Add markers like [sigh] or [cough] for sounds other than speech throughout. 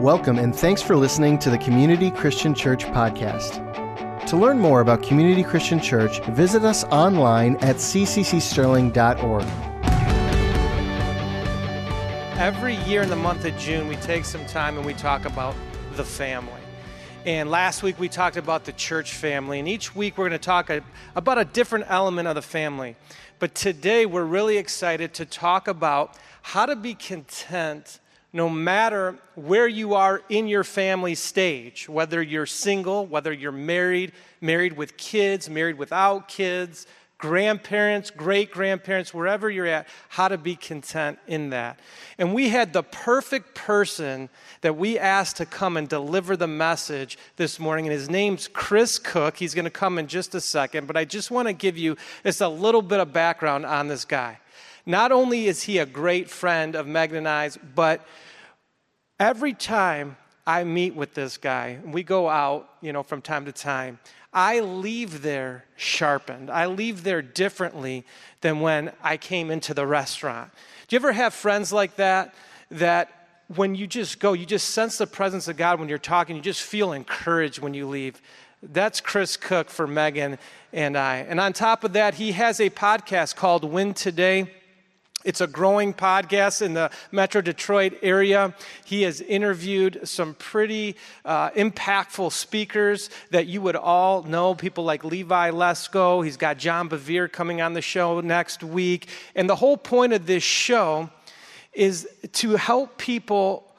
Welcome and thanks for listening to the Community Christian Church podcast. To learn more about Community Christian Church, visit us online at cccsterling.org. Every year in the month of June, we take some time and we talk about the family. And last week we talked about the church family. And each week we're going to talk about a different element of the family. But today we're really excited to talk about how to be content no matter where you are in your family stage, whether you're single, whether you're married, married with kids, married without kids, grandparents, great grandparents, wherever you're at, how to be content in that. And we had the perfect person that we asked to come and deliver the message this morning, and his name's Chris Cook. He's going to come in just a second, but I just want to give you just a little bit of background on this guy. Not only is he a great friend of Megan and I's, but every time I meet with this guy, we go out, you know, from time to time, I leave there sharpened. I leave there differently than when I came into the restaurant. Do you ever have friends like that? That when you just go, you just sense the presence of God when you're talking, you just feel encouraged when you leave. That's Chris Cook for Megan and I. And on top of that, he has a podcast called Win Today. It's a growing podcast in the Metro Detroit area. He has interviewed some pretty uh, impactful speakers that you would all know, people like Levi Lusko. He's got John Bevere coming on the show next week. And the whole point of this show is to help people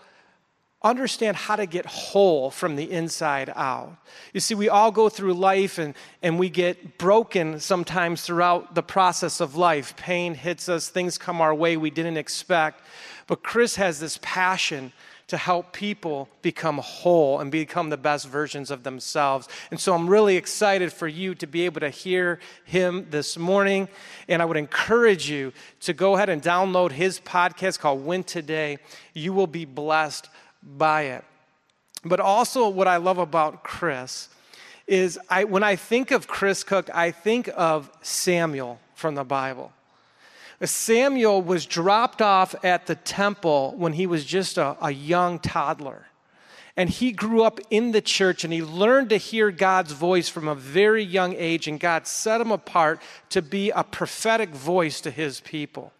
understand how to get whole from the inside out. You see, we all go through life and, and we get broken sometimes throughout the process of life. Pain hits us, things come our way we didn't expect. But Chris has this passion to help people become whole and become the best versions of themselves. And so I'm really excited for you to be able to hear him this morning. And I would encourage you to go ahead and download his podcast called Win Today. You will be blessed by it. But also, what I love about Chris is I, when I think of Chris Cook, I think of Samuel from the Bible. Samuel was dropped off at the temple when he was just a, a young toddler. And he grew up in the church and he learned to hear God's voice from a very young age, and God set him apart to be a prophetic voice to his people.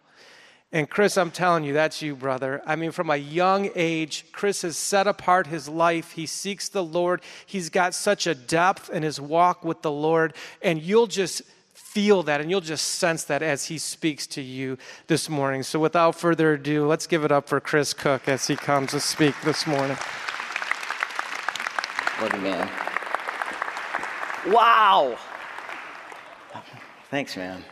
And Chris, I'm telling you, that's you, brother. I mean, from a young age, Chris has set apart his life. He seeks the Lord. He's got such a depth in his walk with the Lord. And you'll just feel that and you'll just sense that as he speaks to you this morning. So without further ado, let's give it up for Chris Cook as he comes to speak this morning. Look at man. Wow. Thanks, man.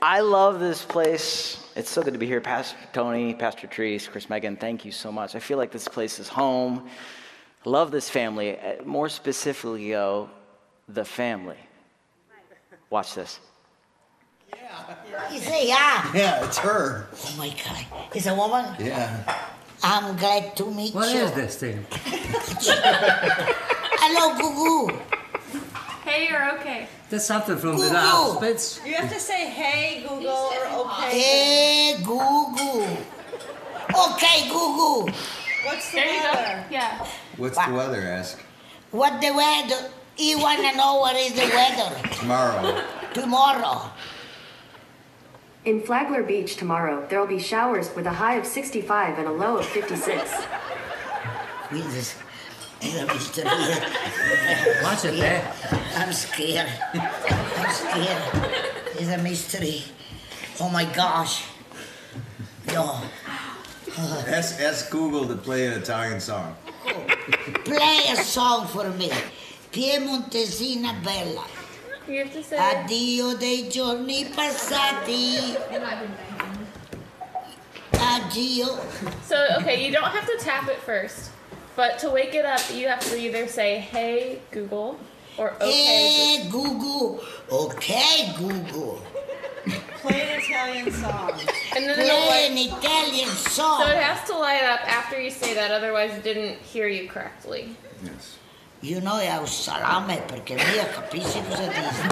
I love this place. It's so good to be here. Pastor Tony, Pastor Treese, Chris Megan, thank you so much. I feel like this place is home. I love this family. Uh, more specifically, yo, the family. Watch this. Yeah. You say yeah. Yeah, it's her. Oh my God. Is a woman? Yeah. I'm glad to meet What you. is this thing? [laughs] Hello, Goo Goo. Hey, you're okay. That's something from the Google. Alphabets. You have to say hey Google or okay. Hey, Goo Goo. Okay, Goo Goo. What's the There weather? Yeah. What's the weather? Ask. What the weather? You want to know what is the weather Tomorrow. tomorrow? In Flagler Beach tomorrow, there will be showers with a high of 65 and a low of 56. Jesus. It's a mystery. Watch it there. I'm scared. I'm scared. It's a mystery. Oh my gosh. No. Ask, ask Google to play an Italian song. Play a song for me. Piemontesina bella. You have to say. Addio dei giorni passati. Addio. So, okay, you don't have to tap it first. But to wake it up, you have to either say, hey, Google, or okay. Hey, Google. Okay, Google. Play an Italian song. Google. And then Play an Italian song. So it has to light up after you say that, otherwise, it didn't hear you correctly. Yes. You know è un salame perché mia capisci cosa dice.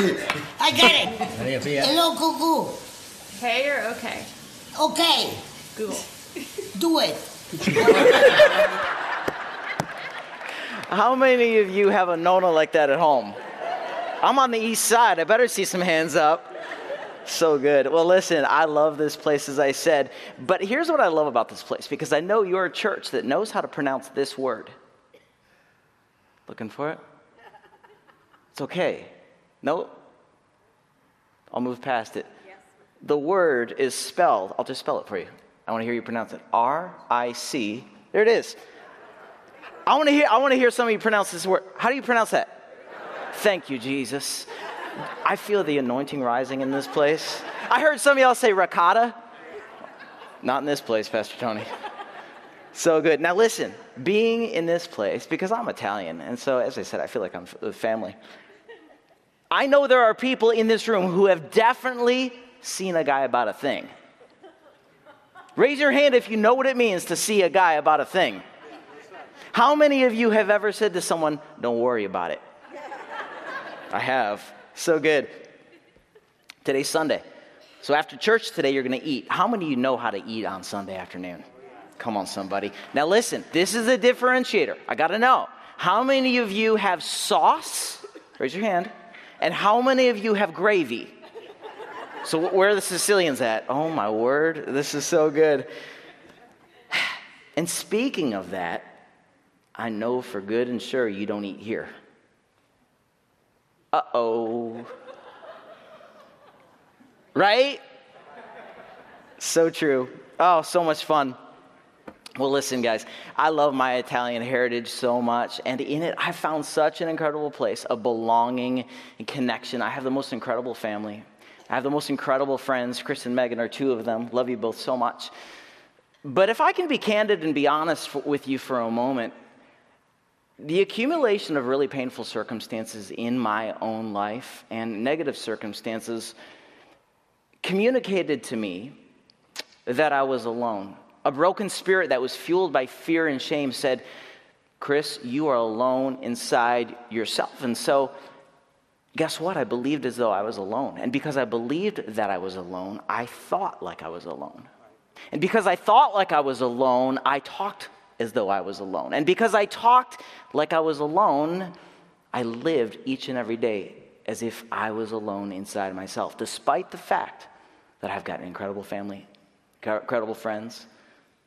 [laughs] I got it. Hello, Google. Hey or okay? Okay, Google. do it. How many of you have a Nona like that at home? I'm on the east side. I better see some hands up. So good. Well, listen, I love this place, as I said. But here's what I love about this place because I know you're a church that knows how to pronounce this word. Looking for it? It's okay. No? I'll move past it. The word is spelled, I'll just spell it for you. I want to hear you pronounce it. R I C. There it is. I want to hear I want to hear some of you pronounce this word. How do you pronounce that? Thank you, Jesus. I feel the anointing rising in this place. I heard some of y'all say ricotta. Not in this place, Pastor Tony. So good. Now listen, being in this place, because I'm Italian, and so as I said, I feel like I'm family. I know there are people in this room who have definitely seen a guy about a thing. Raise your hand if you know what it means to see a guy about a thing. How many of you have ever said to someone, Don't worry about it? I have. So good. Today's Sunday. So after church today, you're going to eat. How many of you know how to eat on Sunday afternoon? Come on, somebody. Now, listen, this is a differentiator. I got to know. How many of you have sauce? Raise your hand. And how many of you have gravy? So, where are the Sicilians at? Oh, my word. This is so good. [sighs] And speaking of that, I know for good and sure you don't eat here. Uh oh. Right? So true. Oh, so much fun. Well, listen, guys, I love my Italian heritage so much, and in it, I found such an incredible place of belonging and connection. I have the most incredible family. I have the most incredible friends. Chris and Megan are two of them. Love you both so much. But if I can be candid and be honest with you for a moment, the accumulation of really painful circumstances in my own life and negative circumstances communicated to me that I was alone. A broken spirit that was fueled by fear and shame said, Chris, you are alone inside yourself. And so, guess what? I believed as though I was alone. And because I believed that I was alone, I thought like I was alone. And because I thought like I was alone, I talked as though I was alone. And because I talked like I was alone, I lived each and every day as if I was alone inside myself, despite the fact that I've got an incredible family, incredible friends.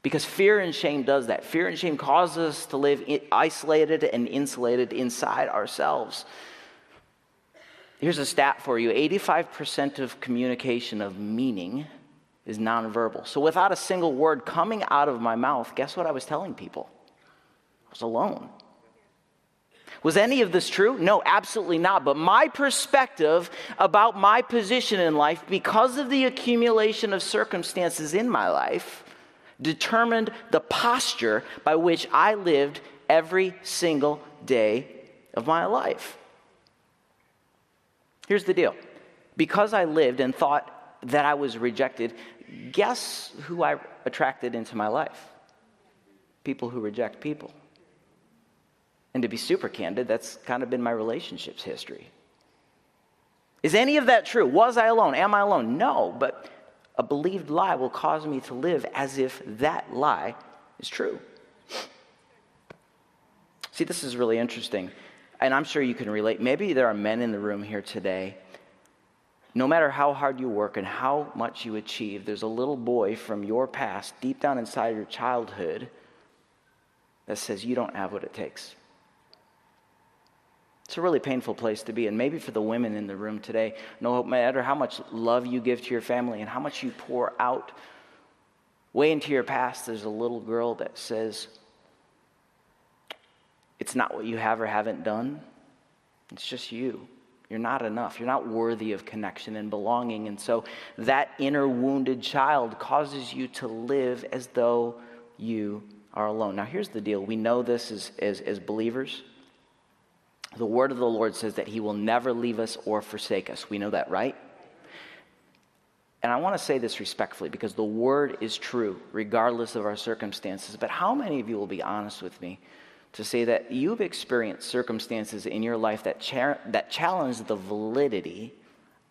Because fear and shame does that. Fear and shame causes us to live isolated and insulated inside ourselves. Here's a stat for you 85% of communication of meaning is nonverbal. So without a single word coming out of my mouth, guess what I was telling people? I was alone. Was any of this true? No, absolutely not. But my perspective about my position in life, because of the accumulation of circumstances in my life, determined the posture by which I lived every single day of my life. Here's the deal because I lived and thought that I was rejected, guess who I attracted into my life? People who reject people. And to be super candid, that's kind of been my relationships history. Is any of that true? Was I alone? Am I alone? No, but a believed lie will cause me to live as if that lie is true. See, this is really interesting, and I'm sure you can relate. Maybe there are men in the room here today. No matter how hard you work and how much you achieve, there's a little boy from your past, deep down inside your childhood, that says you don't have what it takes. It's a really painful place to be. And maybe for the women in the room today, no matter how much love you give to your family and how much you pour out way into your past, there's a little girl that says, It's not what you have or haven't done, it's just you. You're not enough. You're not worthy of connection and belonging. And so that inner wounded child causes you to live as though you are alone. Now, here's the deal we know this as, as, as believers. The word of the Lord says that he will never leave us or forsake us. We know that, right? And I want to say this respectfully because the word is true regardless of our circumstances. But how many of you will be honest with me to say that you've experienced circumstances in your life that, cha- that challenge the validity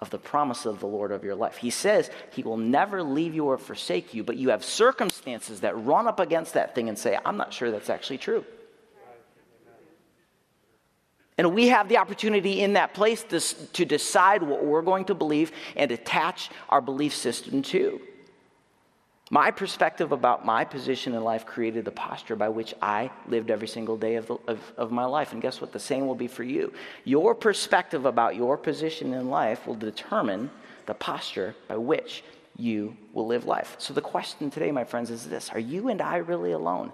of the promise of the Lord of your life. He says he will never leave you or forsake you, but you have circumstances that run up against that thing and say, I'm not sure that's actually true. And we have the opportunity in that place to, to decide what we're going to believe and attach our belief system to. My perspective about my position in life created the posture by which I lived every single day of, the, of, of, my life. And guess what? The same will be for you. Your perspective about your position in life will determine the posture by which you will live life. So the question today, my friends, is this Are you and I really alone?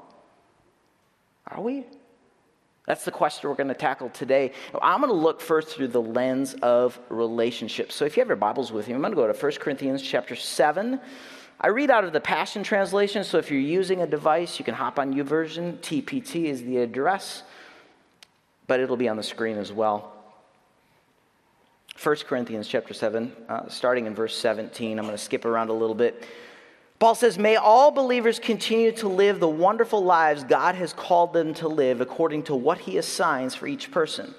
Are we? That's the question we're going to tackle today. I'm going to look first through the lens of relationships. So if you have your Bibles with you, I'm going to go to 1 Corinthians chapter 7. I read out of the Passion Translation, so if you're using a device, you can hop on YouVersion. TPT is the address, but it'll be on the screen as well. 1 Corinthians chapter 7, uh, starting in verse 17. I'm going to skip around a little bit. Paul says, May all believers continue to live the wonderful lives God has called them to live according to what he assigns for each person.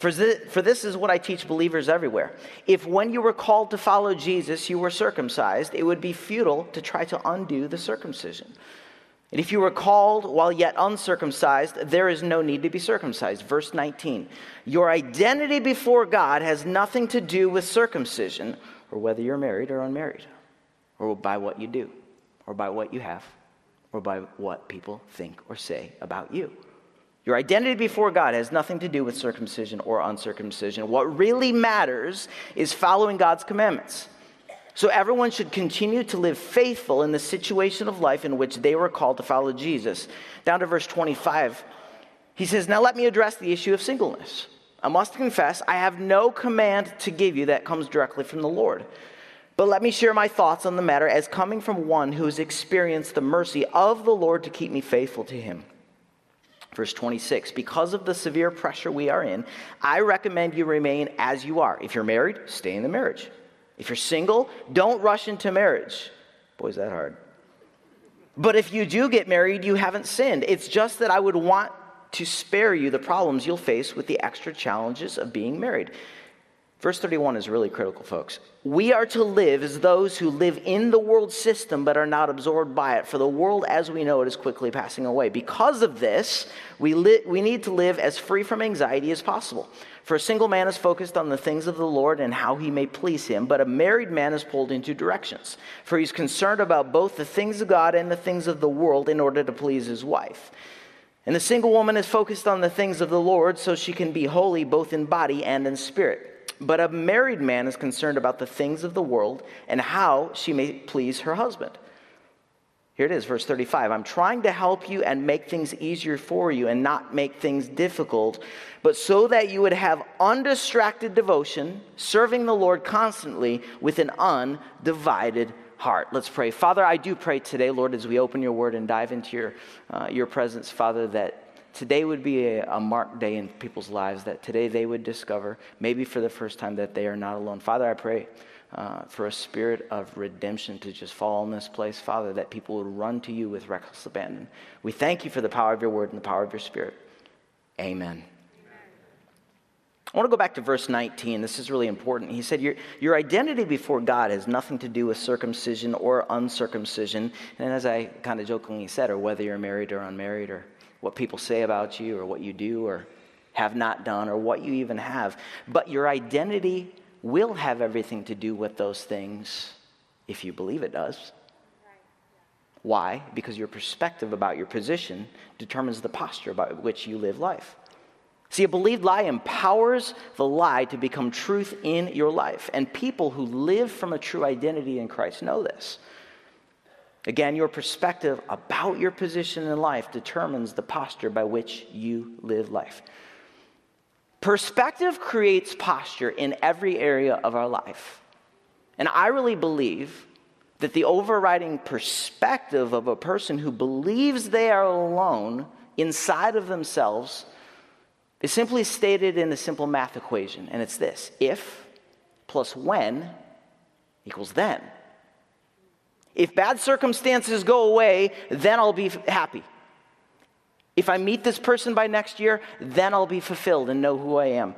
For this, is what I teach believers everywhere. If when you were called to follow Jesus, you were circumcised, it would be futile to try to undo the circumcision. And if you were called while yet uncircumcised, there is no need to be circumcised. Verse 19 Your identity before God has nothing to do with circumcision or whether you're married or unmarried or by what you do, or by what you have, or by what people think or say about you. Your identity before God has nothing to do with circumcision or uncircumcision. What really matters is following God's commandments. So everyone should continue to live faithful in the situation of life in which they were called to follow Jesus. Down to verse 25, he says, Now let me address the issue of singleness. I must confess, I have no command to give you that comes directly from the Lord. But let me share my thoughts on the matter as coming from one who has experienced the mercy of the Lord to keep me faithful to him. Verse 26 Because of the severe pressure we are in, I recommend you remain as you are. If you're married, stay in the marriage. If you're single, don't rush into marriage. Boy, is that hard. But if you do get married, you haven't sinned. It's just that I would want to spare you the problems you'll face with the extra challenges of being married. Verse 31 is really critical, folks. We are to live as those who live in the world system but are not absorbed by it, for the world as we know it is quickly passing away. Because of this, we, li- we need to live as free from anxiety as possible. For a single man is focused on the things of the Lord and how he may please him, but a married man is pulled in two directions. For he's concerned about both the things of God and the things of the world in order to please his wife. And the single woman is focused on the things of the Lord so she can be holy both in body and in spirit. But a married man is concerned about the things of the world and how she may please her husband. Here it is, verse 35. I'm trying to help you and make things easier for you and not make things difficult, but so that you would have undistracted devotion, serving the Lord constantly with an undivided heart. Let's pray. Father, I do pray today, Lord, as we open your word and dive into your, uh, your presence, Father, that today would be a, a marked day in people's lives, that today they would discover, maybe for the first time, that they are not alone. Father, I pray uh, for a spirit of redemption to just fall in this place, Father, that people would run to you with reckless abandon. We thank you for the power of your word and the power of your spirit. Amen. I want to go back to verse 19. This is really important. He said, Your, your identity before God has nothing to do with circumcision or uncircumcision. And as I kind of jokingly said, or whether you're married or unmarried, or what people say about you or what you do or have not done or what you even have. But your identity will have everything to do with those things if you believe it does. Why? Because your perspective about your position determines the posture by which you live life. See, a believed lie empowers the lie to become truth in your life. And people who live from a true identity in Christ know this. Again, your perspective about your position in life determines the posture by which you live life. Perspective creates posture in every area of our life. And I really believe that the overriding perspective of a person who believes they are alone inside of themselves is simply stated in a simple math equation, and it's this if plus when equals then. If bad circumstances go away, then I'll be happy. If I meet this person by next year, then I'll be fulfilled and know who I am.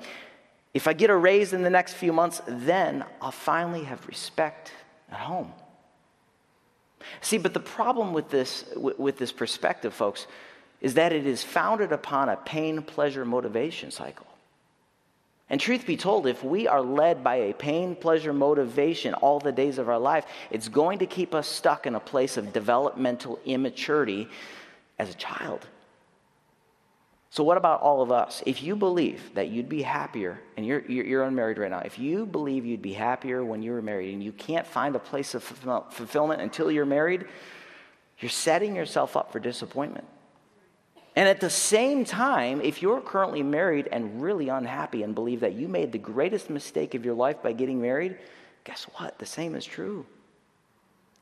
If I get a raise in the next few months, then I'll finally have respect at home. See, but the problem with this, with this perspective, folks, is that it is founded upon a pain pleasure motivation cycle. And truth be told, if we are led by a pain pleasure motivation all the days of our life, it's going to keep us stuck in a place of developmental immaturity as a child. So, what about all of us? If you believe that you'd be happier, and you're, you're, unmarried right now, if you believe you'd be happier when you were married and you can't find a place of fulfillment until you're married, you're setting yourself up for disappointment. And at the same time, if you're currently married and really unhappy and believe that you made the greatest mistake of your life by getting married, guess what? The same is true.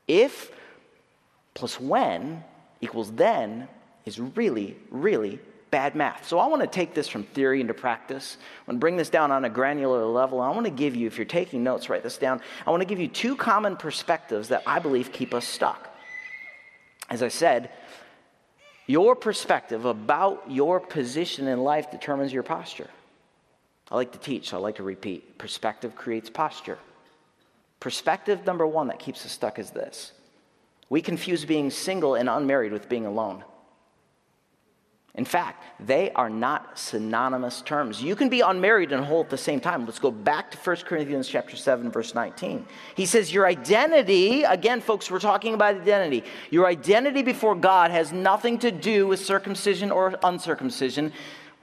If plus when equals then is really, really bad math. So I want to take this from theory into practice. I want to bring this down on a granular level. I want to give you, if you're taking notes, write this down. I want to give you two common perspectives that I believe keep us stuck. As I said, your perspective about your position in life determines your posture. I like to teach, so I like to repeat. Perspective creates posture. Perspective number one that keeps us stuck is this we confuse being single and unmarried with being alone. In fact, they are not synonymous terms. You can be unmarried and whole at the same time. Let's go back to 1 Corinthians chapter 7 verse 19. He says your identity, again folks, we're talking about identity. Your identity before God has nothing to do with circumcision or uncircumcision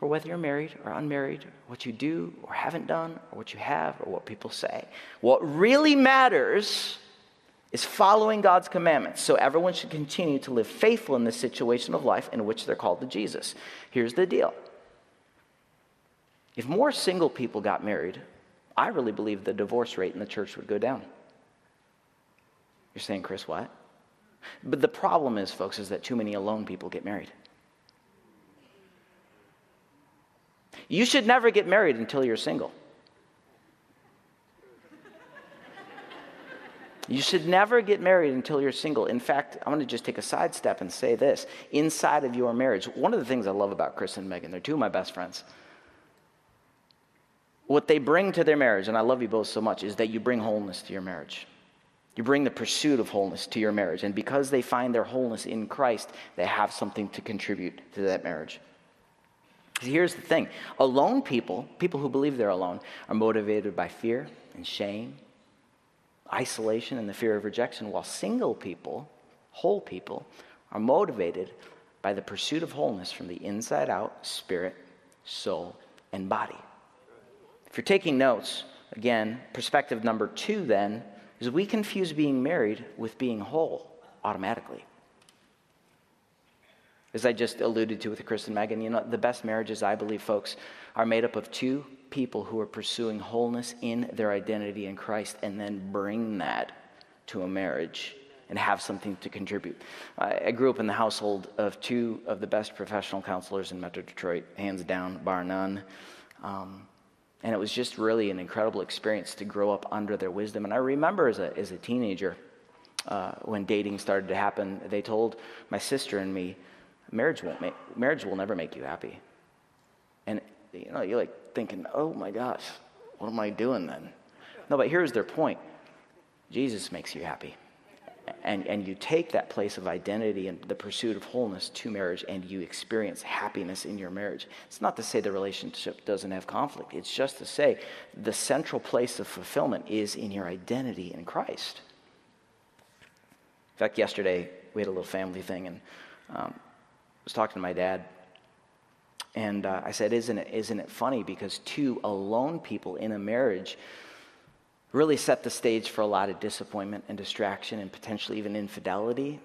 or whether you're married or unmarried, what you do or haven't done or what you have or what people say. What really matters is following God's commandments. So everyone should continue to live faithful in the situation of life in which they're called to Jesus. Here's the deal if more single people got married, I really believe the divorce rate in the church would go down. You're saying, Chris, what? But the problem is, folks, is that too many alone people get married. You should never get married until you're single. You should never get married until you're single. In fact, I'm going to just take a sidestep and say this. Inside of your marriage, one of the things I love about Chris and Megan, they're two of my best friends. What they bring to their marriage, and I love you both so much, is that you bring wholeness to your marriage. You bring the pursuit of wholeness to your marriage. And because they find their wholeness in Christ, they have something to contribute to that marriage. Here's the thing alone people, people who believe they're alone, are motivated by fear and shame isolation and the fear of rejection, while single people, whole people, are motivated by the pursuit of wholeness from the inside out spirit, soul, and body. If you're taking notes, again, perspective number two then is we confuse being married with being whole automatically. As I just alluded to with Chris and Megan, you know, the best marriages, I believe, folks, are made up of two people who are pursuing wholeness in their identity in Christ and then bring that to a marriage and have something to contribute. I, grew up in the household of two of the best professional counselors in Metro Detroit, hands down, bar none. Um, and it was just really an incredible experience to grow up under their wisdom. And I remember as a, as a teenager, uh, when dating started to happen, they told my sister and me, marriage won't make, marriage will never make you happy. You know, you're like thinking, oh my gosh, what am I doing then? No, but here's their point Jesus makes you happy. And, and you take that place of identity and the pursuit of wholeness to marriage and you experience happiness in your marriage. It's not to say the relationship doesn't have conflict, it's just to say the central place of fulfillment is in your identity in Christ. In fact, yesterday we had a little family thing and um, I was talking to my dad and uh, I said, isn't it, isn't it funny? Because two alone people in a marriage really set the stage for a lot of disappointment and distraction and potentially even infidelity.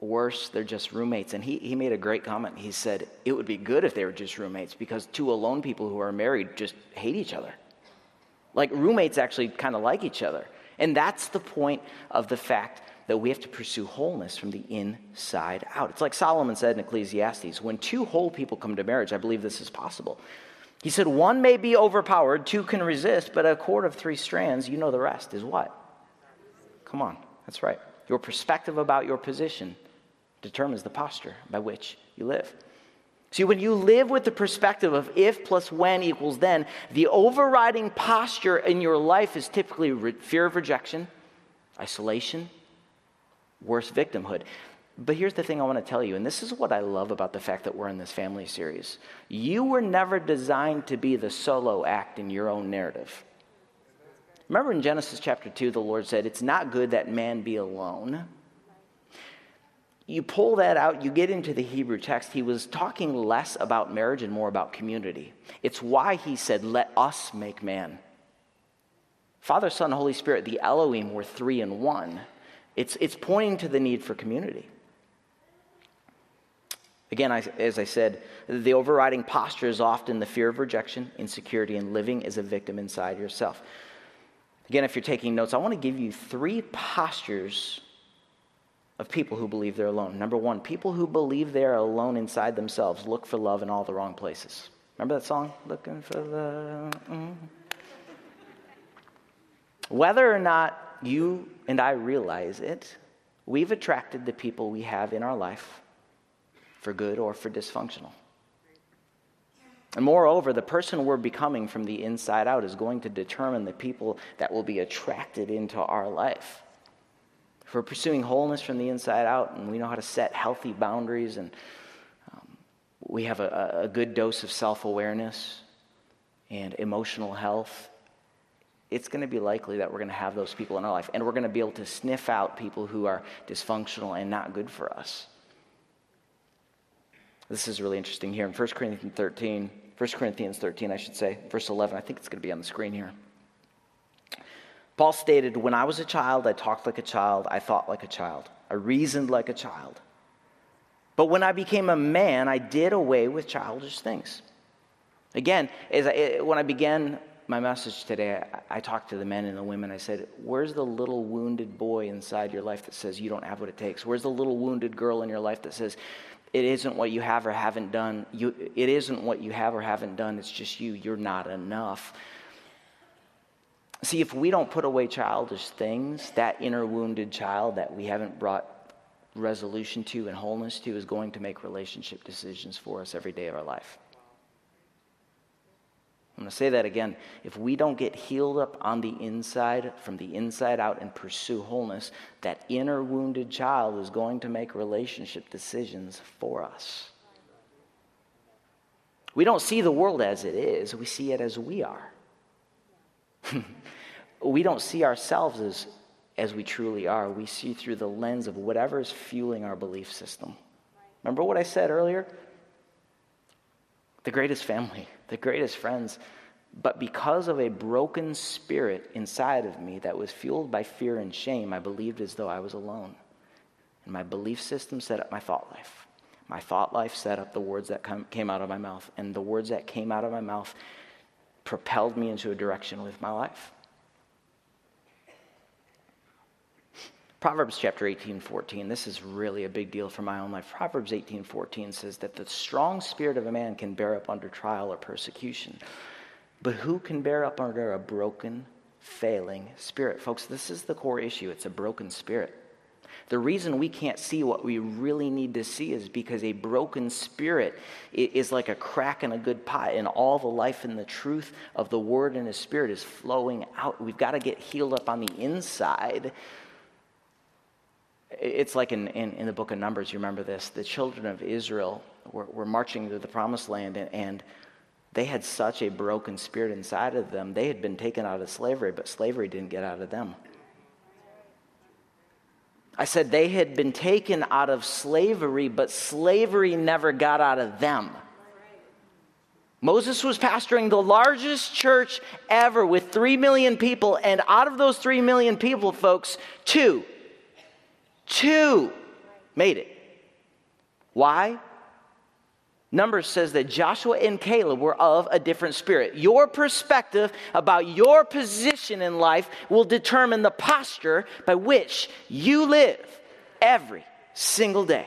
Worse, they're just roommates. And he, he made a great comment. He said, it would be good if they were just roommates because two alone people who are married just hate each other. Like roommates actually kind of like each other. And that's the point of the fact that we have to pursue wholeness from the inside out. It's like Solomon said in Ecclesiastes when two whole people come to marriage, I believe this is possible. He said, One may be overpowered, two can resist, but a cord of three strands, you know the rest, is what? Come on, that's right. Your perspective about your position determines the posture by which you live. See, when you live with the perspective of if plus when equals then, the overriding posture in your life is typically re- fear of rejection, isolation, worse, victimhood. But here's the thing I want to tell you, and this is what I love about the fact that we're in this family series. You were never designed to be the solo act in your own narrative. Remember in Genesis chapter 2, the Lord said, It's not good that man be alone. You pull that out, you get into the Hebrew text, he was talking less about marriage and more about community. It's why he said, Let us make man. Father, Son, Holy Spirit, the Elohim were three in one. It's, it's pointing to the need for community. Again, I, as I said, the overriding posture is often the fear of rejection, insecurity, and living as a victim inside yourself. Again, if you're taking notes, I want to give you three postures of people who believe they're alone. Number one, people who believe they're alone inside themselves look for love in all the wrong places. Remember that song? Looking for love. Mm. Whether or not you and I realize it, we've attracted the people we have in our life for good or for dysfunctional. And moreover, the person we're becoming from the inside out is going to determine the people that will be attracted into our life. If we're pursuing wholeness from the inside out and we know how to set healthy boundaries and um, we have a, a good dose of self awareness and emotional health, it's going to be likely that we're going to have those people in our life. And we're going to be able to sniff out people who are dysfunctional and not good for us. This is really interesting here in 1 Corinthians 13, 1 Corinthians 13, I should say, verse 11. I think it's going to be on the screen here. Paul stated, When I was a child, I talked like a child, I thought like a child, I reasoned like a child. But when I became a man, I did away with childish things. Again, as I, when I began my message today, I, I talked to the men and the women. I said, Where's the little wounded boy inside your life that says you don't have what it takes? Where's the little wounded girl in your life that says, it isn't what you have or haven't done. You, it isn't what you have or haven't done. It's just you. You're not enough. See, if we don't put away childish things, that inner wounded child that we haven't brought resolution to and wholeness to is going to make relationship decisions for us every day of our life. I'm going to say that again. If we don't get healed up on the inside, from the inside out, and pursue wholeness, that inner wounded child is going to make relationship decisions for us. We don't see the world as it is, we see it as we are. [laughs] we don't see ourselves as, as we truly are. We see through the lens of whatever is fueling our belief system. Remember what I said earlier? The greatest family the greatest friends. But because of a broken spirit inside of me that was fueled by fear and shame, I believed as though I was alone. And my belief system set up my thought life. My thought life set up the words that came out of my mouth. And the words that came out of my mouth propelled me into a direction with my life. Proverbs chapter 18, 14. This is really a big deal for my own life. Proverbs 18, 14 says that the strong spirit of a man can bear up under trial or persecution. But who can bear up under a broken, failing spirit? Folks, this is the core issue. It's a broken spirit. The reason we can't see what we really need to see is because a broken spirit is like a crack in a good pot, and all the life and the truth of the Word and His Spirit is flowing out. We've got to get healed up on the inside it's like in, in, in, the book of Numbers, you remember this. The children of Israel were, were marching to the promised land, and, and they had such a broken spirit inside of them. They had been taken out of slavery, but slavery didn't get out of them. I said they had been taken out of slavery, but slavery never got out of them. Moses was pastoring the largest church ever with three million people, and out of those three million people, folks, two Two made it. Why? Numbers says that Joshua and Caleb were of a different spirit. Your perspective about your position in life will determine the posture by which you live every single day.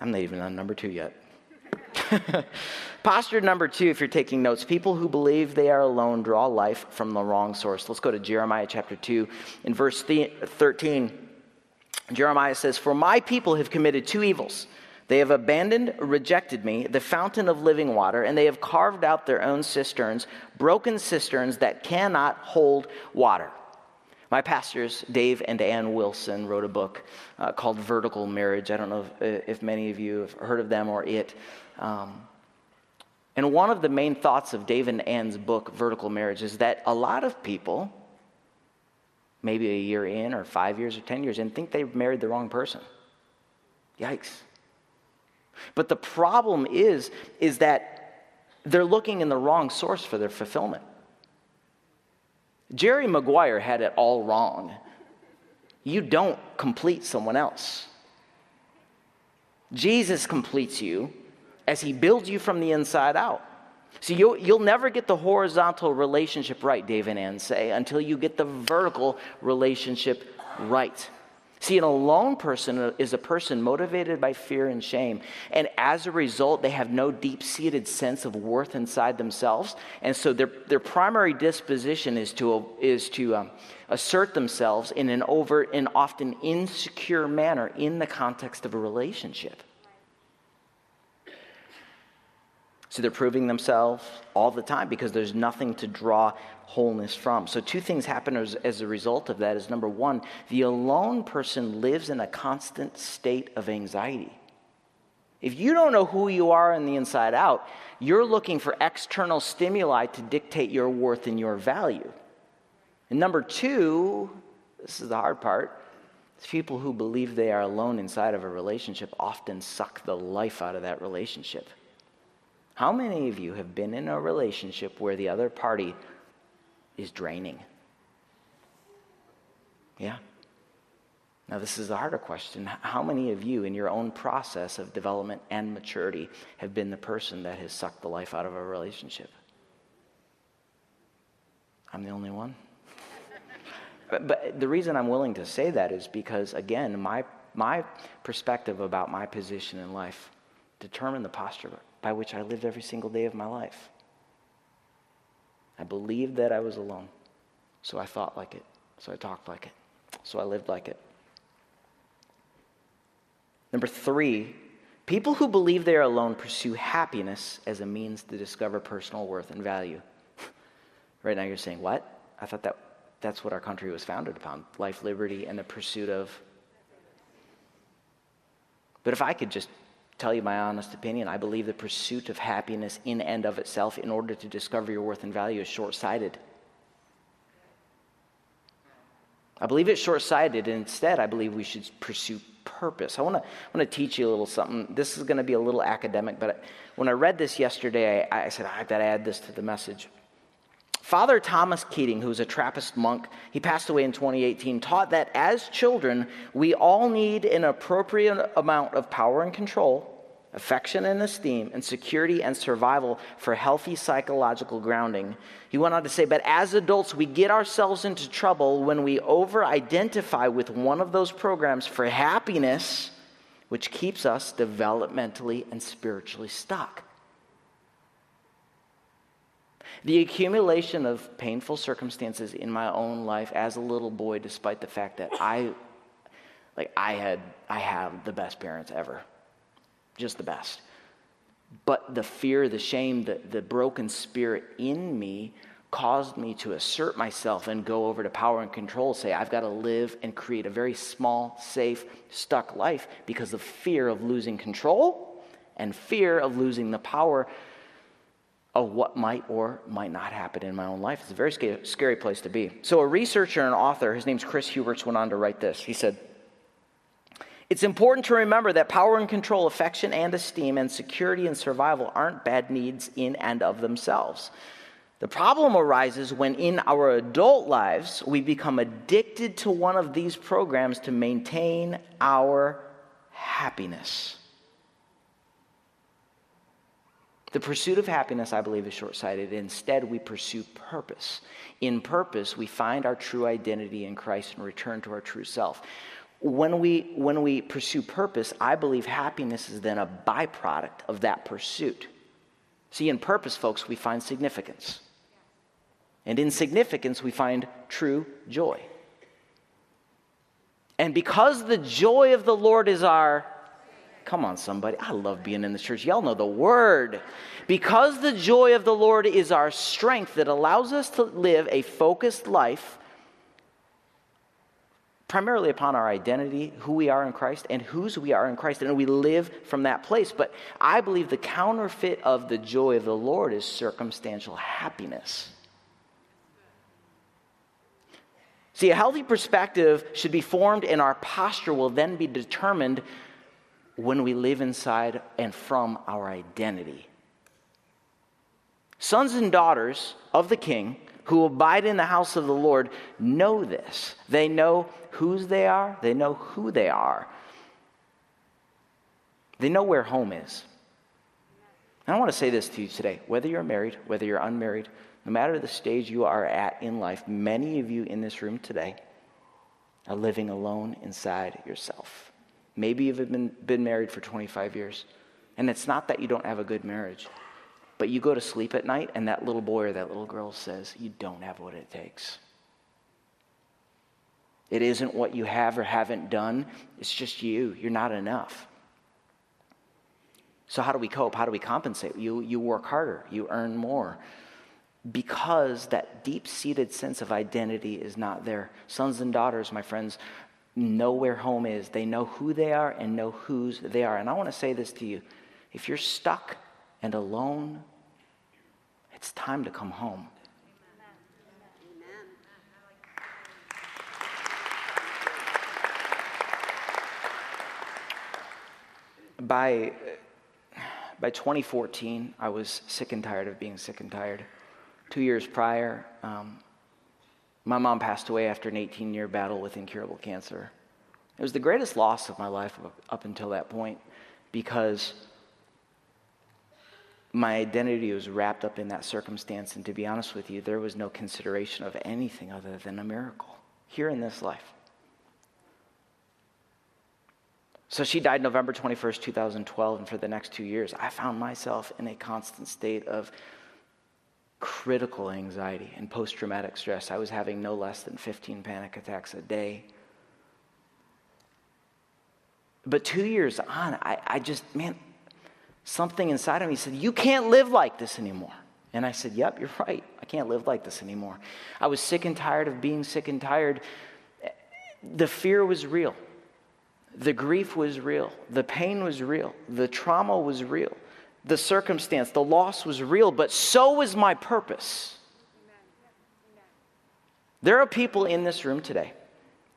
I'm not even on number two yet. [laughs] Posture number two, if you're taking notes, people who believe they are alone draw life from the wrong source. Let's go to Jeremiah chapter 2. In verse 13, Jeremiah says, For my people have committed two evils. They have abandoned, rejected me, the fountain of living water, and they have carved out their own cisterns, broken cisterns that cannot hold water. My pastors, Dave and Ann Wilson, wrote a book uh, called Vertical Marriage. I don't know if, if, many of you have heard of them or it. Um, and one of the main thoughts of Dave and Ann's book, Vertical Marriage, is that a lot of people, maybe a year in or five years or 10 years in, think they've married the wrong person. Yikes. But the problem is, is that they're looking in the wrong source for their fulfillment. Jerry Maguire had it all wrong. You don't complete someone else. Jesus completes you as he builds you from the inside out. So you'll, you'll never get the horizontal relationship right, Dave and Ann say, until you get the vertical relationship right. See, an alone person is a person motivated by fear and shame. And as a result, they have no deep seated sense of worth inside themselves. And so their, their primary disposition is to, is to um, assert themselves in an overt and often insecure manner in the context of a relationship. So they're proving themselves all the time because there's nothing to draw wholeness from. So, two things happen as, as, a result of that is number one, the alone person lives in a constant state of anxiety. If you don't know who you are on the inside out, you're looking for external stimuli to dictate your worth and your value. And number two, this is the hard part, people who believe they are alone inside of a relationship often suck the life out of that relationship. How many of you have been in a relationship where the other party is draining? Yeah. Now, this is the harder question. How many of you, in your own process of development and maturity, have been the person that has sucked the life out of a relationship? I'm the only one. [laughs] but, but the reason I'm willing to say that is because, again, my, my perspective about my position in life determined the posture by which I lived every single day of my life. I believed that I was alone, so I thought like it, so I talked like it, so I lived like it. Number three, people who believe they are alone pursue happiness as a means to discover personal worth and value. [laughs] right now you're saying, what? I thought that that's what our country was founded upon life, liberty, and the pursuit of. But if I could just tell you my honest opinion. I believe the pursuit of happiness in and of itself, in order to discover your worth and value, is short sighted. I believe it's short sighted, and instead, I believe we should pursue purpose. I want to teach you a little something. This is going to be a little academic, but when I read this yesterday, I, I said, I've got to add this to the message. Father Thomas Keating, who was a Trappist monk, he passed away in 2018, taught that as children, we all need an appropriate amount of power and control, affection and esteem, and security and survival for healthy psychological grounding. He went on to say, but as adults, we get ourselves into trouble when we over identify with one of those programs for happiness, which keeps us developmentally and spiritually stuck. The accumulation of painful circumstances in my own life as a little boy, despite the fact that I, like, I had, I have the best parents ever, just the best. But the fear, the shame, the, the broken spirit in me caused me to assert myself and go over to power and control, say, I've got to live and create a very small, safe, stuck life because of fear of losing control and fear of losing the power of what might or might not happen in my own life. It's a very scary, place to be. So, a researcher and author, his name's Chris Heuertz, went on to write this. He said, It's important to remember that power and control, affection and esteem, and security and survival aren't bad needs in and of themselves. The problem arises when in our adult lives we become addicted to one of these programs to maintain our happiness. The pursuit of happiness, I believe, is short sighted. Instead, we pursue purpose. In purpose, we find our true identity in Christ and return to our true self. When we, when we pursue purpose, I believe happiness is then a byproduct of that pursuit. See, in purpose, folks, we find significance. And in significance, we find true joy. And because the joy of the Lord is our Come on, somebody. I love being in the church. Y'all know the word. Because the joy of the Lord is our strength that allows us to live a focused life primarily upon our identity, who we are in Christ, and whose we are in Christ, and we live from that place. But I believe the counterfeit of the joy of the Lord is circumstantial happiness. See, a healthy perspective should be formed, and our posture will then be determined when we live inside and from our identity. Sons and daughters of the King who abide in the house of the Lord know this. They know whose they are, they know who they are, they know where home is. And I want to say this to you today whether you're married, whether you're unmarried, no matter the stage you are at in life, many of you in this room today are living alone inside yourself. Maybe you've been, been married for 25 years, and it's not that you don't have a good marriage. But you go to sleep at night, and that little boy or that little girl says, You don't have what it takes. It isn't what you have or haven't done, it's just you. You're not enough. So, how do we cope? How do we compensate? You, you work harder, you earn more. Because that deep seated sense of identity is not there. Sons and daughters, my friends, know where home is. They know who they are and know whose they are. And I want to say this to you if you're stuck and alone, it's time to come home. By, by 2014, I was sick and tired of being sick and tired. Two years prior, um, my mom passed away after an 18 year battle with incurable cancer. It was the greatest loss of my life up until that point because my identity was wrapped up in that circumstance. And to be honest with you, there was no consideration of anything other than a miracle here in this life. So she died November 21st, 2012. And for the next two years, I found myself in a constant state of critical anxiety and post traumatic stress. I was having no less than 15 panic attacks a day. But two years on, I, I just, man, something inside of me said, You can't live like this anymore. And I said, Yep, you're right. I can't live like this anymore. I was sick and tired of being sick and tired. The fear was real. The grief was real. The pain was real. The trauma was real. The circumstance, the loss was real, but so was my purpose. There are people in this room today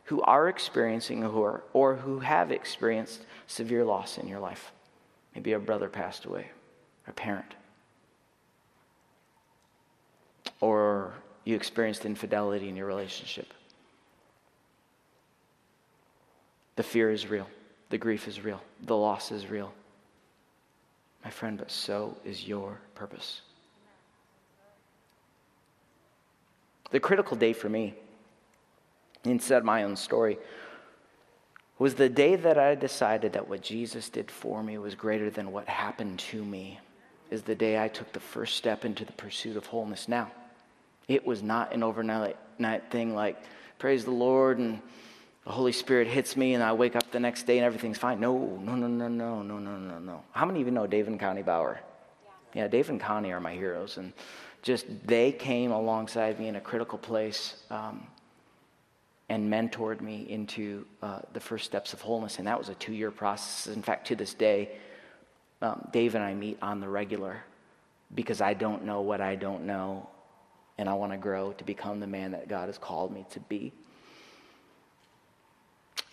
who are experiencing or, or who have experienced severe loss in your life. Maybe a brother passed away, a parent. Or you experienced infidelity in your relationship. The fear is real, the grief is real, the loss is real. My friend, but so is your purpose. The critical day for me, instead of my own story, was the day that I decided that what Jesus did for me was greater than what happened to me, is the day I took the first step into the pursuit of wholeness. Now, it was not an overnight thing like, praise the Lord, and the Holy Spirit hits me, and I wake up the next day and everything's fine. No, no, no, no, no, no, no, no, no. How many of you know Dave and Connie Bauer? Yeah, yeah Dave and Connie are my heroes, and just they came alongside me in a critical place. Um, and mentored me into uh, the first steps of wholeness. And that was a two year process. In fact, to this day, um, Dave and I meet on the regular because I don't know what I don't know, and I want to grow to become the man that God has called me to be.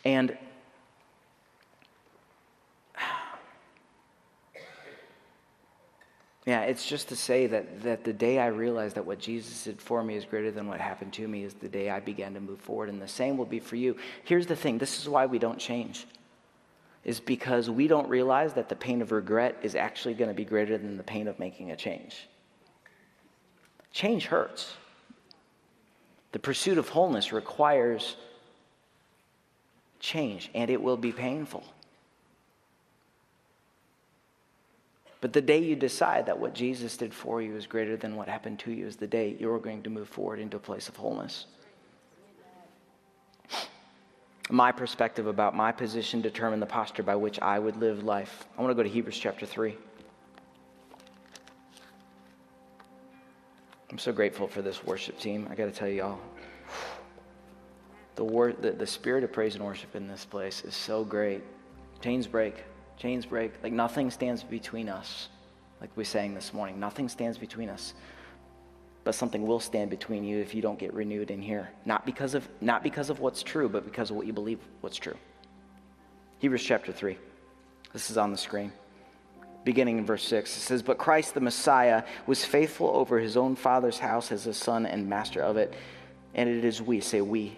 And [sighs] Yeah, it's just to say that, that the day I realized that what Jesus did for me is greater than what happened to me is the day I began to move forward. And the same will be for you. Here's the thing this is why we don't change, is because we don't realize that the pain of regret is actually going to be greater than the pain of making a change. Change hurts. The pursuit of wholeness requires change, and it will be painful. But the day you decide that what Jesus did for you is greater than what happened to you is the day you're going to move forward into a place of wholeness. My perspective about my position determined the posture by which I would live life. I want to go to Hebrews chapter 3. I'm so grateful for this worship team. I got to tell you all. The, wor- the, the spirit of praise and worship in this place is so great. Chains break. Chains break. Like nothing stands between us. Like we sang this morning, nothing stands between us. But something will stand between you if you don't get renewed in here. Not because of, not because of what's true, but because of what you believe what's true. Hebrews chapter 3. This is on the screen. Beginning in verse 6, it says, But Christ the Messiah was faithful over his own Father's house as a son and master of it. And it is we, say we,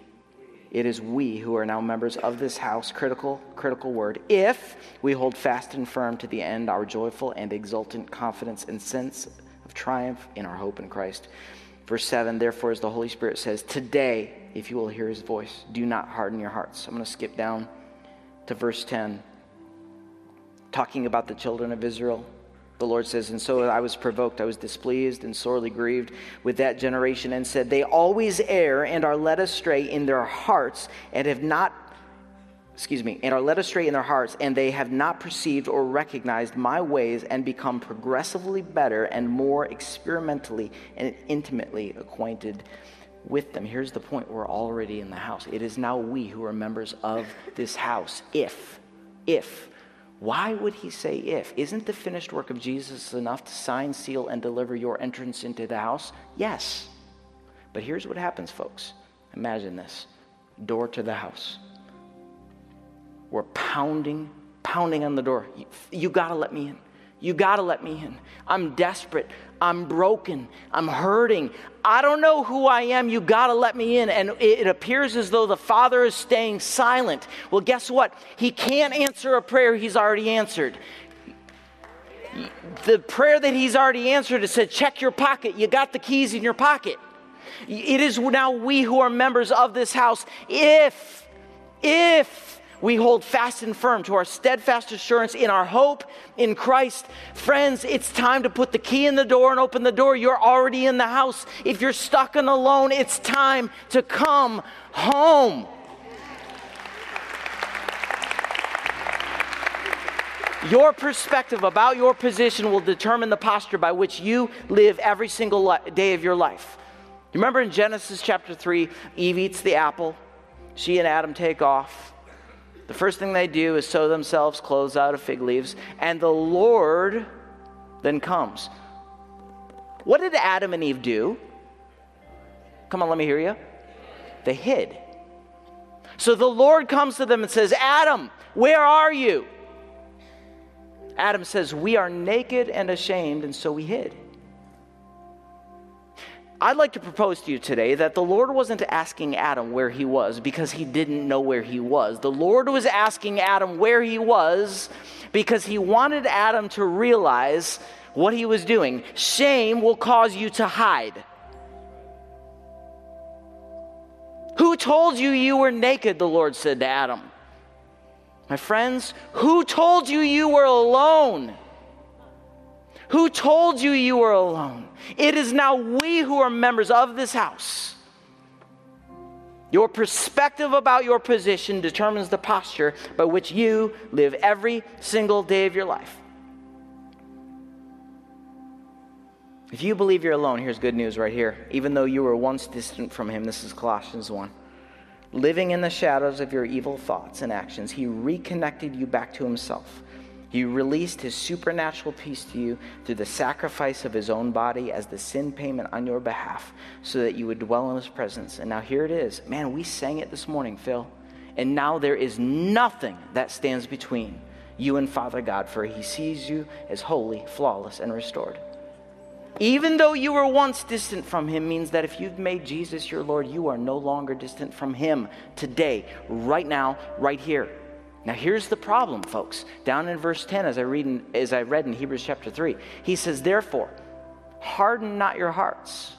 it is we who are now members of this house, critical, critical word, if we hold fast and firm to the end our joyful and exultant confidence and sense of triumph in our hope in Christ. Verse 7 Therefore, as the Holy Spirit says, Today, if you will hear his voice, do not harden your hearts. I'm going to skip down to verse 10, talking about the children of Israel. The Lord says, And so I was provoked, I was displeased and sorely grieved with that generation, and said, They always err and are led astray in their hearts, and have not, excuse me, and are led astray in their hearts, and they have not perceived or recognized my ways, and become progressively better and more experimentally and intimately acquainted with them. Here's the point we're already in the house. It is now we who are members of this house. If, if, why would he say if? Isn't the finished work of Jesus enough to sign, seal, and deliver your entrance into the house? Yes. But here's what happens, folks. Imagine this door to the house. We're pounding, pounding on the door. You, you got to let me in. You got to let me in. I'm desperate. I'm broken. I'm hurting. I don't know who I am. You got to let me in. And it appears as though the Father is staying silent. Well, guess what? He can't answer a prayer he's already answered. The prayer that he's already answered is said, check your pocket. You got the keys in your pocket. It is now we who are members of this house. If, if, we hold fast and firm to our steadfast assurance in our hope in Christ. Friends, it's time to put the key in the door and open the door. You're already in the house. If you're stuck and alone, it's time to come home. Your perspective about your position will determine the posture by which you live every single day of your life. You remember in Genesis chapter 3, Eve eats the apple, she and Adam take off. The first thing they do is sew themselves clothes out of fig leaves, and the Lord then comes. What did Adam and Eve do? Come on, let me hear you. They hid. So the Lord comes to them and says, Adam, where are you? Adam says, We are naked and ashamed, and so we hid. I'd like to propose to you today that the Lord wasn't asking Adam where he was because he didn't know where he was. The Lord was asking Adam where he was because he wanted Adam to realize what he was doing. Shame will cause you to hide. Who told you you were naked? The Lord said to Adam. My friends, who told you you were alone? Who told you you were alone? It is now we who are members of this house. Your perspective about your position determines the posture by which you live every single day of your life. If you believe you're alone, here's good news right here. Even though you were once distant from Him, this is Colossians 1. Living in the shadows of your evil thoughts and actions, He reconnected you back to Himself he released his supernatural peace to you through the sacrifice of his own body as the sin payment on your behalf so that you would dwell in his presence. And now here it is. Man, we sang it this morning, Phil. And now there is nothing that stands between you and Father God, for he sees you as holy, flawless, and restored. Even though you were once distant from him, means that if you've made Jesus your Lord, you are no longer distant from him today, right now, right here. Now here's the problem, folks. Down in verse 10, as I read in, as I read in Hebrews chapter 3, he says, Therefore, harden not your hearts.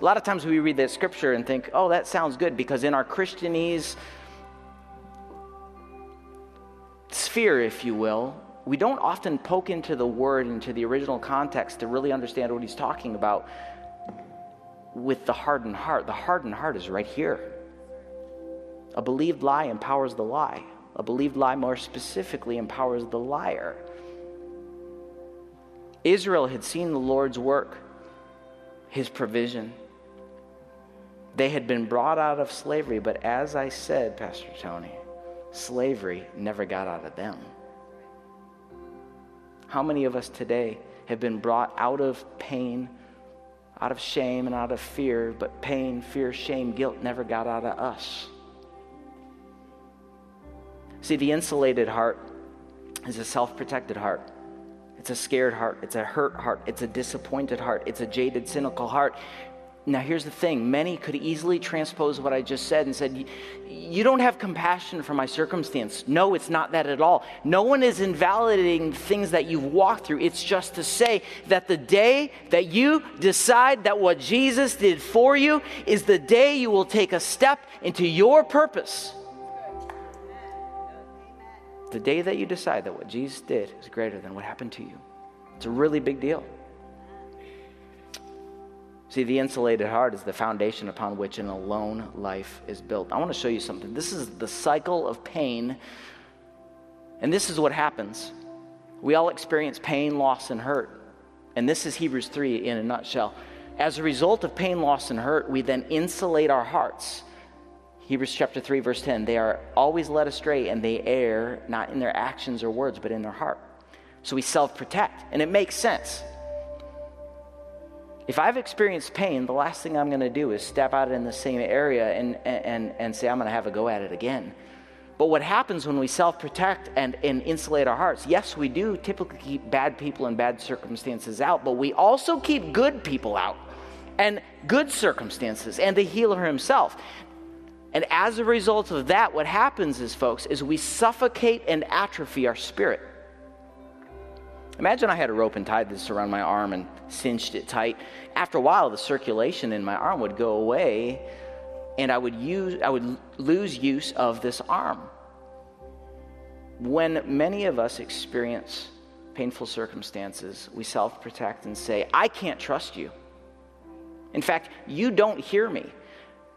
A lot of times we read that scripture and think, oh, that sounds good, because in our Christianese sphere, if you will, we don't often poke into the word, into the original context to really understand what he's talking about. with the hardened heart. The hardened heart is right here. A believed lie empowers the lie. A believed lie, more specifically, empowers the liar. Israel had seen the Lord's work, his provision. They had been brought out of slavery, but as I said, Pastor Tony, slavery never got out of them. How many of us today have been brought out of pain, out of shame, and out of fear, but pain, fear, shame, guilt never got out of us? See, the insulated heart is a self protected heart. It's a scared heart. It's a hurt heart. It's a disappointed heart. It's a jaded, cynical heart. Now, here's the thing many could easily transpose what I just said and said, You don't have compassion for my circumstance. No, it's not that at all. No one is invalidating things that you've walked through. It's just to say that the day that you decide that what Jesus did for you is the day you will take a step into your purpose. The day that you decide that what Jesus did is greater than what happened to you. It's a really big deal. See, the insulated heart is the foundation upon which an alone life is built. I want to show you something. This is the cycle of pain, and this is what happens. We all experience pain, loss, and hurt. And this is Hebrews 3 in a nutshell. As a result of pain, loss, and hurt, we then insulate our hearts. Hebrews chapter 3, verse 10 they are always led astray and they err not in their actions or words, but in their heart. So we self protect, and it makes sense. If I've experienced pain, the last thing I'm going to do is step out in the same area and, and, and say, I'm going to have a go at it again. But what happens when we self protect and, and insulate our hearts? Yes, we do typically keep bad people and bad circumstances out, but we also keep good people out and good circumstances and the healer himself. And as a result of that, what happens is, folks, is we suffocate and atrophy our spirit. Imagine I had a rope and tied this around my arm and cinched it tight. After a while, the circulation in my arm would go away, and I would use I would lose use of this arm. When many of us experience painful circumstances, we self-protect and say, "I can't trust you." In fact, you don't hear me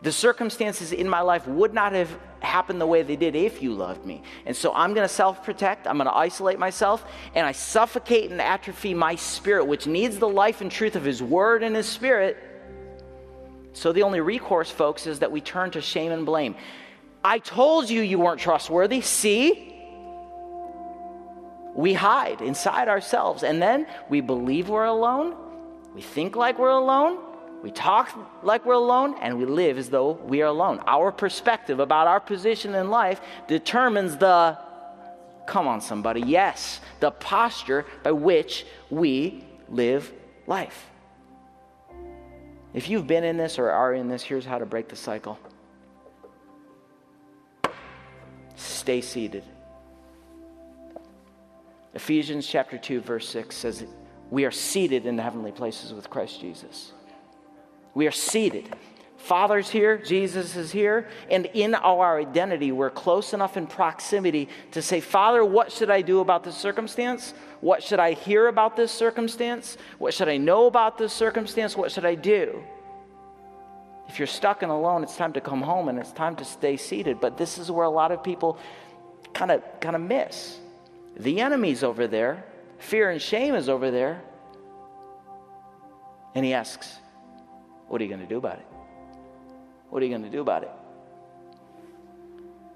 the circumstances in my life would not have happened the way they did if you loved me. And so I'm going to self protect, I'm going to isolate myself, and I suffocate and atrophy my spirit, which needs the life and truth of His Word and His Spirit. So the only recourse, folks, is that we turn to shame and blame. I told you you weren't trustworthy. See? We hide inside ourselves, and then we believe we're alone. We think like we're alone. We talk like we're alone and we live as though we are alone. Our perspective about our position in life determines the, come on, somebody, yes, the posture by which we live life. If you've been in this or are in this, here's how to break the cycle stay seated. Ephesians chapter 2, verse 6 says, We are seated in the heavenly places with Christ Jesus. We are seated. Father's here, Jesus is here, and in our identity, we're close enough in proximity to say, Father, what should I do about this circumstance? What should I hear about this circumstance? What should I know about this circumstance? What should I do? If you're stuck and alone, it's time to come home and it's time to stay seated. But this is where a lot of people kind of kind of miss. The enemy's over there, fear and shame is over there. And he asks, what are you going to do about it? What are you going to do about it?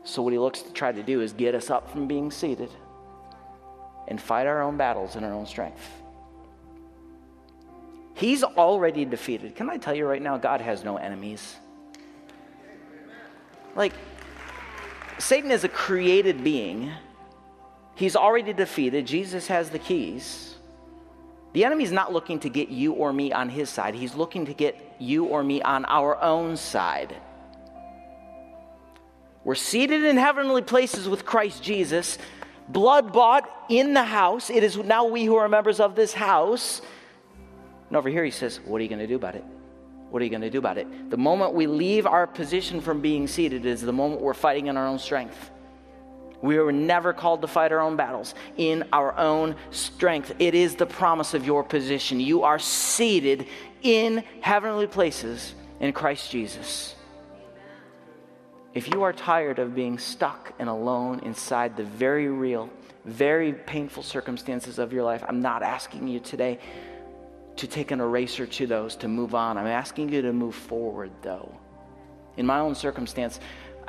So, what he looks to try to do is get us up from being seated and fight our own battles in our own strength. He's already defeated. Can I tell you right now, God has no enemies? Like, Satan is a created being. He's already defeated. Jesus has the keys. The enemy's not looking to get you or me on his side, he's looking to get you or me on our own side. We're seated in heavenly places with Christ Jesus, blood bought in the house. It is now we who are members of this house. And over here he says, What are you going to do about it? What are you going to do about it? The moment we leave our position from being seated is the moment we're fighting in our own strength. We were never called to fight our own battles in our own strength. It is the promise of your position. You are seated in heavenly places in Christ Jesus. If you are tired of being stuck and alone inside the very real, very painful circumstances of your life, I'm not asking you today to take an eraser to those, to move on. I'm asking you to move forward, though. In my own circumstance,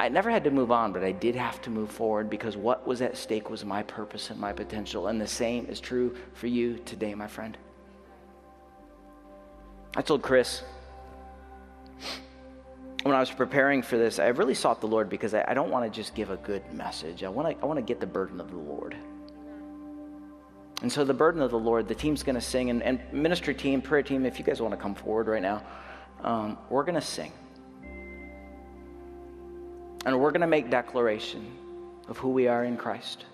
I never had to move on, but I did have to move forward because what was at stake was my purpose and my potential. And the same is true for you today, my friend. I told Chris when I was preparing for this, I really sought the Lord because I, I don't want to just give a good message. I want to I want to get the burden of the Lord. And so the burden of the Lord, the team's going to sing, and, and, ministry team, prayer team, if you guys want to come forward right now, um, we're going to sing. And we're going to make declaration of who we are in Christ.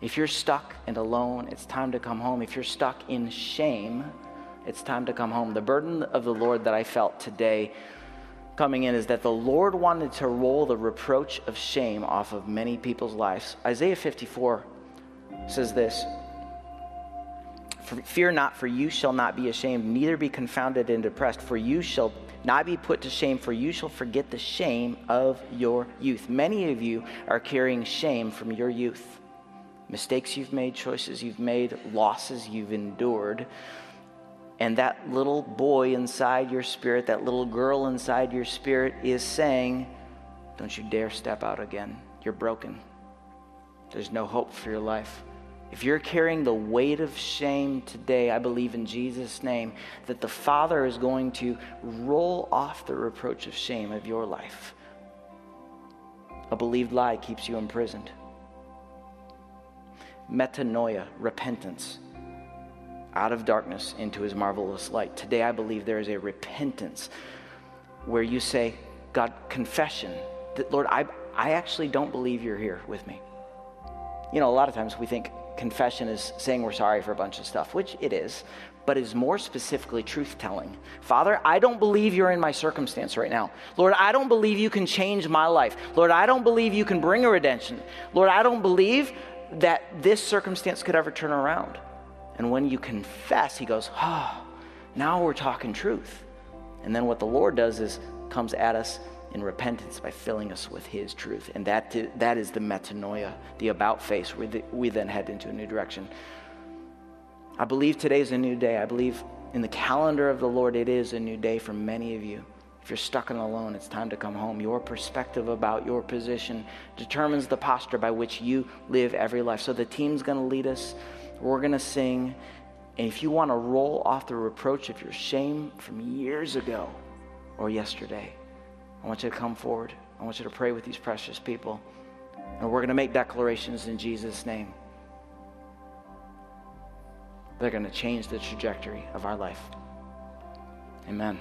If you're stuck and alone, it's time to come home. If you're stuck in shame, it's time to come home. The burden of the Lord that I felt today coming in is that the Lord wanted to roll the reproach of shame off of many people's lives. Isaiah 54 says this Fear not, for you shall not be ashamed, neither be confounded and depressed, for you shall not be put to shame, for you shall forget the shame of your youth. Many of you are carrying shame from your youth. Mistakes you've made, choices you've made, losses you've endured. And that little boy inside your spirit, that little girl inside your spirit is saying, Don't you dare step out again. You're broken. There's no hope for your life. If you're carrying the weight of shame today, I believe in Jesus' name that the Father is going to roll off the reproach of shame of your life. A believed lie keeps you imprisoned. Metanoia, repentance, out of darkness into his marvelous light. Today, I believe there is a repentance where you say, God, confession that, Lord, I, I actually don't believe you're here with me. You know, a lot of times we think, confession is saying we're sorry for a bunch of stuff, which it is, but is more specifically truth telling. Father, I don't believe you're in my circumstance right now. Lord, I don't believe you can change my life. Lord, I don't believe you can bring a redemption. Lord, I don't believe that this circumstance could ever turn around. And when you confess, he goes, Oh, now we're talking truth. And then what the Lord does is comes at us in repentance by filling us with His truth. And that, that is the metanoia, the about face, where the, we then head into a new direction. I believe today is a new day. I believe in the calendar of the Lord, it is a new day for many of you. If you're stuck and alone, it's time to come home. Your perspective about your position determines the posture by which you live every life. So the team's going to lead us. We're going to sing. And if you want to roll off the reproach of your shame from years ago or yesterday, I want you to come forward. I want you to pray with these precious people. And we're going to make declarations in Jesus' name. They're going to change the trajectory of our life. Amen.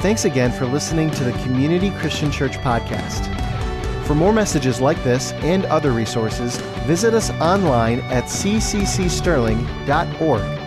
Thanks again for listening to the Community Christian Church podcast. For more messages like this and other resources, visit us online at cccsterling.org.